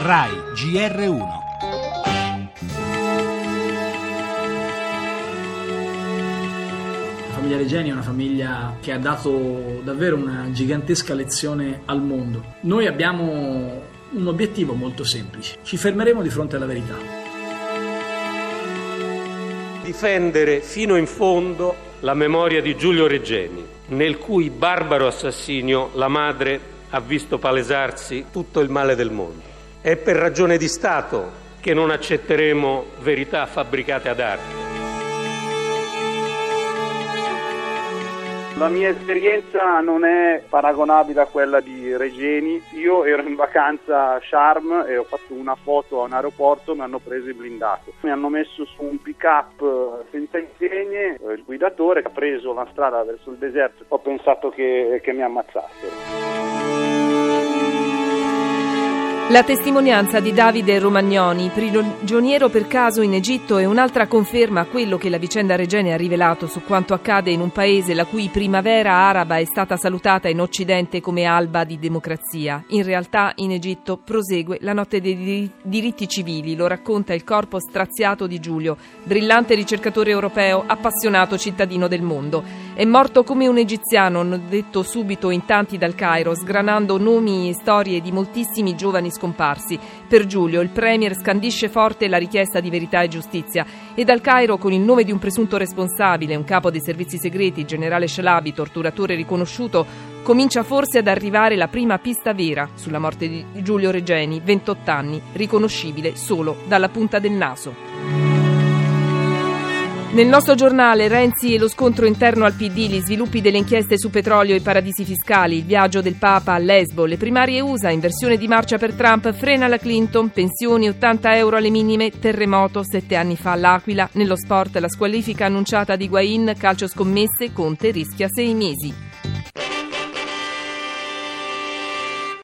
RAI GR1 La famiglia Regeni è una famiglia che ha dato davvero una gigantesca lezione al mondo. Noi abbiamo un obiettivo molto semplice, ci fermeremo di fronte alla verità. Difendere fino in fondo la memoria di Giulio Regeni, nel cui barbaro assassinio la madre ha visto palesarsi tutto il male del mondo. È per ragione di Stato che non accetteremo verità fabbricate ad arte. La mia esperienza non è paragonabile a quella di Regeni. Io ero in vacanza a Sharm e ho fatto una foto a un aeroporto, mi hanno preso il blindato. Mi hanno messo su un pick up senza insegne, il guidatore ha preso la strada verso il deserto. Ho pensato che, che mi ammazzassero. La testimonianza di Davide Romagnoni, prigioniero per caso in Egitto, è un'altra conferma a quello che la vicenda Regeni ha rivelato su quanto accade in un paese la cui primavera araba è stata salutata in Occidente come alba di democrazia. In realtà in Egitto prosegue la notte dei diritti civili, lo racconta il corpo straziato di Giulio, brillante ricercatore europeo, appassionato cittadino del mondo. È morto come un egiziano, hanno detto subito in tanti dal Cairo, sgranando nomi e storie di moltissimi giovani scomparsi. Per Giulio il Premier scandisce forte la richiesta di verità e giustizia e dal Cairo con il nome di un presunto responsabile, un capo dei servizi segreti, generale Shalabi, torturatore riconosciuto, comincia forse ad arrivare la prima pista vera sulla morte di Giulio Regeni, 28 anni, riconoscibile solo dalla punta del naso. Nel nostro giornale Renzi e lo scontro interno al PD, gli sviluppi delle inchieste su petrolio e paradisi fiscali, il viaggio del Papa a Lesbo, le primarie USA in versione di marcia per Trump, frena la Clinton, pensioni 80 euro alle minime, terremoto sette anni fa all'Aquila, nello sport la squalifica annunciata di Guain, calcio scommesse, Conte rischia sei mesi.